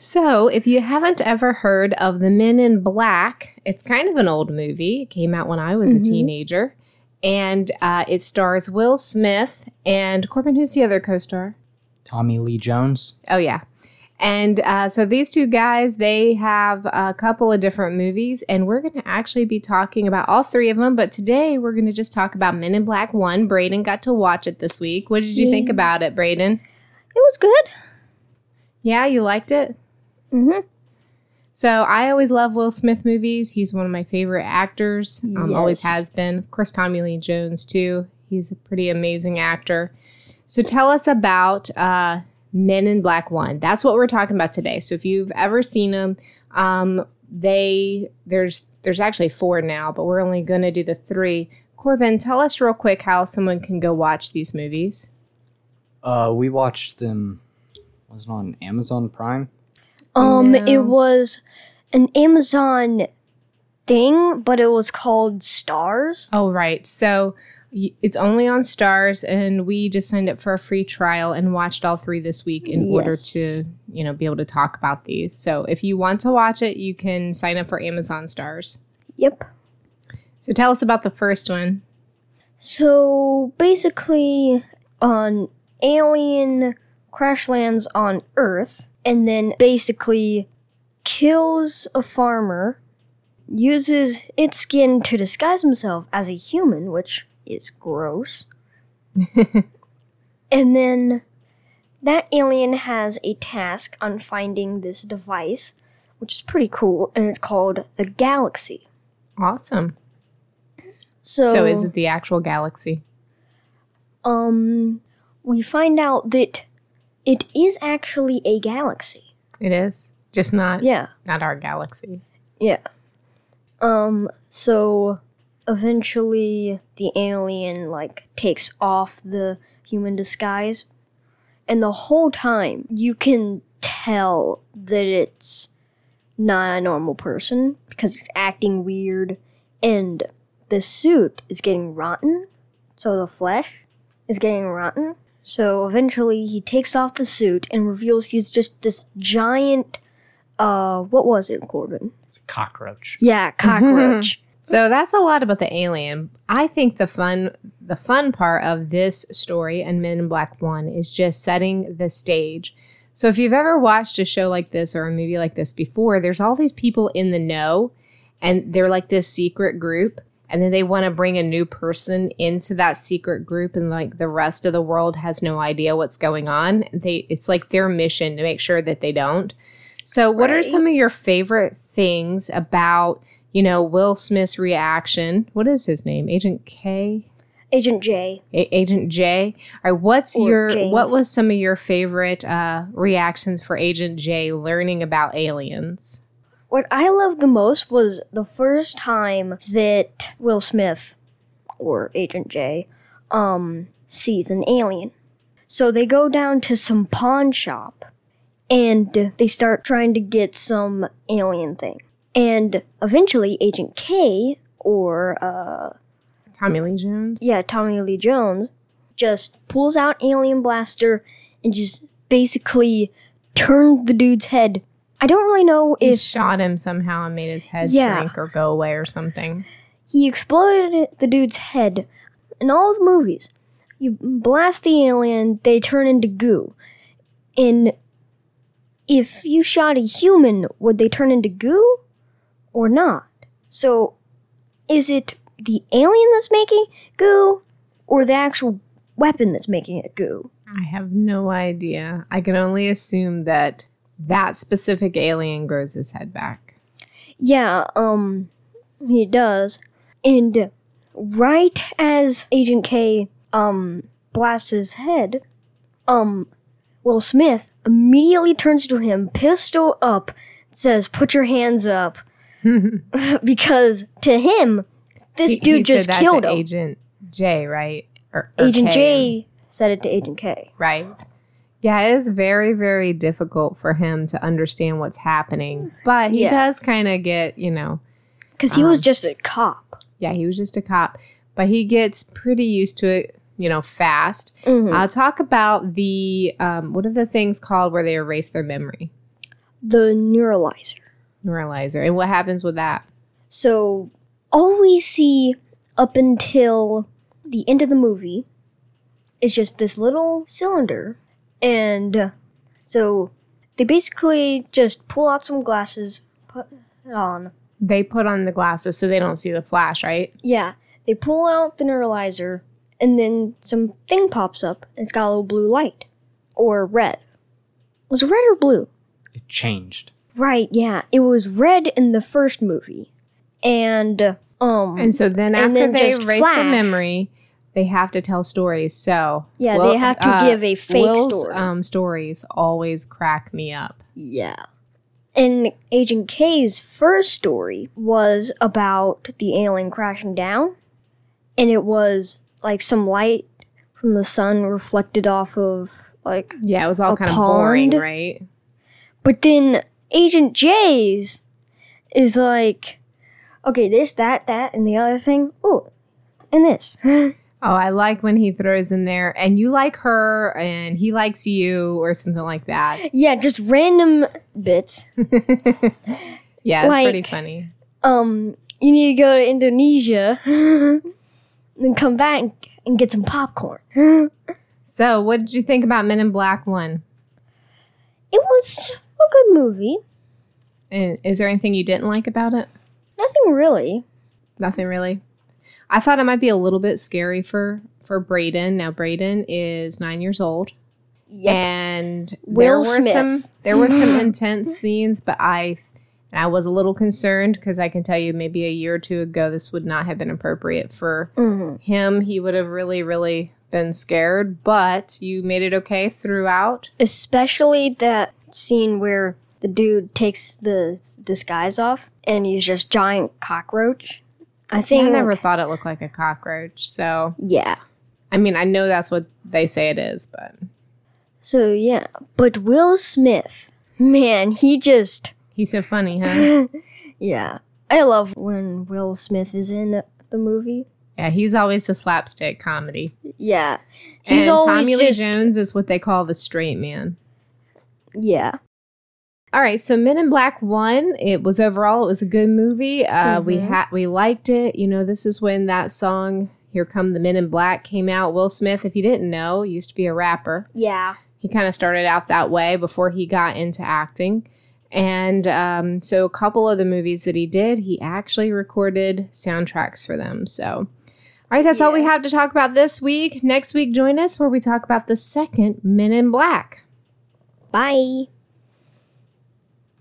So, if you haven't ever heard of The Men in Black, it's kind of an old movie. It came out when I was a teenager. And uh, it stars Will Smith and Corbin, who's the other co star? Tommy Lee Jones. Oh, yeah. And uh, so these two guys, they have a couple of different movies, and we're going to actually be talking about all three of them. But today we're going to just talk about Men in Black 1. Braden got to watch it this week. What did you think about it, Braden? It was good. Yeah, you liked it? Mhm. So I always love Will Smith movies. He's one of my favorite actors. Um, Always has been. Of course, Tommy Lee Jones too. He's a pretty amazing actor. So tell us about uh, Men in Black One. That's what we're talking about today. So if you've ever seen them, um, they there's there's actually four now, but we're only going to do the three. Corbin, tell us real quick how someone can go watch these movies. Uh, we watched them. Was it on Amazon Prime? Um, No. it was an Amazon thing, but it was called Starz. Oh, right. So it's only on Starz, and we just signed up for a free trial and watched all three this week in order to, you know, be able to talk about these. So if you want to watch it, you can sign up for Amazon Starz. Yep. So tell us about the first one. So basically, an alien crash lands on Earth and then basically kills a farmer, uses its skin to disguise himself as a human, which is gross. and then that alien has a task on finding this device, which is pretty cool, and it's called the Galaxy. Awesome. So, So is it the actual galaxy? um we find out that it is actually a galaxy. It is. Just not Yeah. not our galaxy. Yeah. Um so eventually the alien like takes off the human disguise and the whole time you can tell that it's not a normal person because it's acting weird and the suit is getting rotten so the flesh is getting rotten so eventually he takes off the suit and reveals he's just this giant uh what was it corbin Cockroach. yeah cockroach So that's a lot about the alien. I think the fun the fun part of this story and Men in Black 1 is just setting the stage. So if you've ever watched a show like this or a movie like this before, there's all these people in the know and they're like this secret group and then they want to bring a new person into that secret group and like the rest of the world has no idea what's going on. They it's like their mission to make sure that they don't. So what are some of your favorite things about you know, Will Smith's reaction. What is his name? Agent K? agent j A- Agent J? All right, what's Or your James. what was some of your favorite uh, reactions for Agent J learning about aliens? What I loved the most was the first time that Will Smith or Agent J um sees an alien. So they go down to some pawn shop and they start trying to get some alien thing. And eventually Agent K or uh Tommy Lee Jones. yeah, Tommy Lee Jones just pulls out alien blaster and just basically turns the dude's head. I don't really know He if shot him somehow and made his head Yeah. shrink or go away or something. he exploded the dude's head in all the movies. You blast the alien, they turn into goo. And if you shot a human, would they turn into goo or not? So, is it the alien that's making goo or the actual weapon that's making it goo? I have no idea. I can only assume that that specific alien grows his head back. Yeah, um, he does. And right as Agent K, um, blasts his head, um, Will Smith immediately turns to him, pistol up, says, Put your hands up. because to him, this He- dude he just killed him. Agent J, right? Or, or Agent K, J said it to Agent K. Right. Yeah, it is very, very difficult for him to understand what's happening. But he Yeah. does kind of get, you know, Because he Uh-huh. was just a cop. yeah, he was just a cop, but he gets pretty used to it, you know, fast. Mhm. I'll talk about the, um, what are the things called where they erase their memory? the neuralizer. Neuralizer. And what happens with that? So all we see up until the end of the movie is just this little cylinder. And uh, so they basically just pull out some glasses, put it on. They put on the glasses so they don't see the flash, right? Yeah, they pull out the neuralizer, and then some thing pops up. And it's got a little blue light. Or red. Was it red or blue? It changed. Right, yeah. It was red in the first movie. And, uh, um, And so then And after then they erase the memory, they have to tell stories. So Yeah, they have to give a fake Will's, story. Um, stories always crack me up. Yeah. And Agent K's first story was about the alien crashing down. And it was like some light from the sun reflected off of like Yeah, it was all kind of boring, right? but then Agent J's is like okay, this, that, that, and the other thing. Oh, and this. Oh, I like when he throws in there, and you like her, and he likes you, or something like that. yeah, just random bits. Yeah, it's pretty funny. Um, you need to go to Indonesia and then come back and get some popcorn. So, what did you think about Men in Black One? It was a good movie. And is there anything you didn't like about it? Nothing really. Nothing really. I thought it might be a little bit scary for for Braden. Now Braden is nine years old, Yep. and there Will were Smith. some there were some intense scenes, but I and I was a little concerned because I can tell you maybe a year or two ago this would not have been appropriate for Mhm. him. He would have really, really been scared, but you made it okay throughout. Especially that scene where the dude takes the disguise off and he's just giant cockroach. I think I never thought it looked like a cockroach, so Yeah. I mean I know that's what they say it is, but So yeah, but Will Smith, man, he just he's so funny, huh? yeah. I love when Will Smith is in the movie. Yeah, he's always the slapstick comedy. Yeah, he's and always Tommy Lee just Jones is what they call the straight man. yeah. All right, so Men in Black One. It was overall, it was a good movie. Uh, We Mhm. had we liked it. You know, this is when that song "Here Come the Men in Black" came out. Will Smith, if you didn't know, used to be a rapper. Yeah. He kind of started out that way before he got into acting. And um, so, a couple of the movies that he did, he actually recorded soundtracks for them. So, all right, that's all we have to talk about this week. Next week, join us where we talk about the second Men in Black. Bye.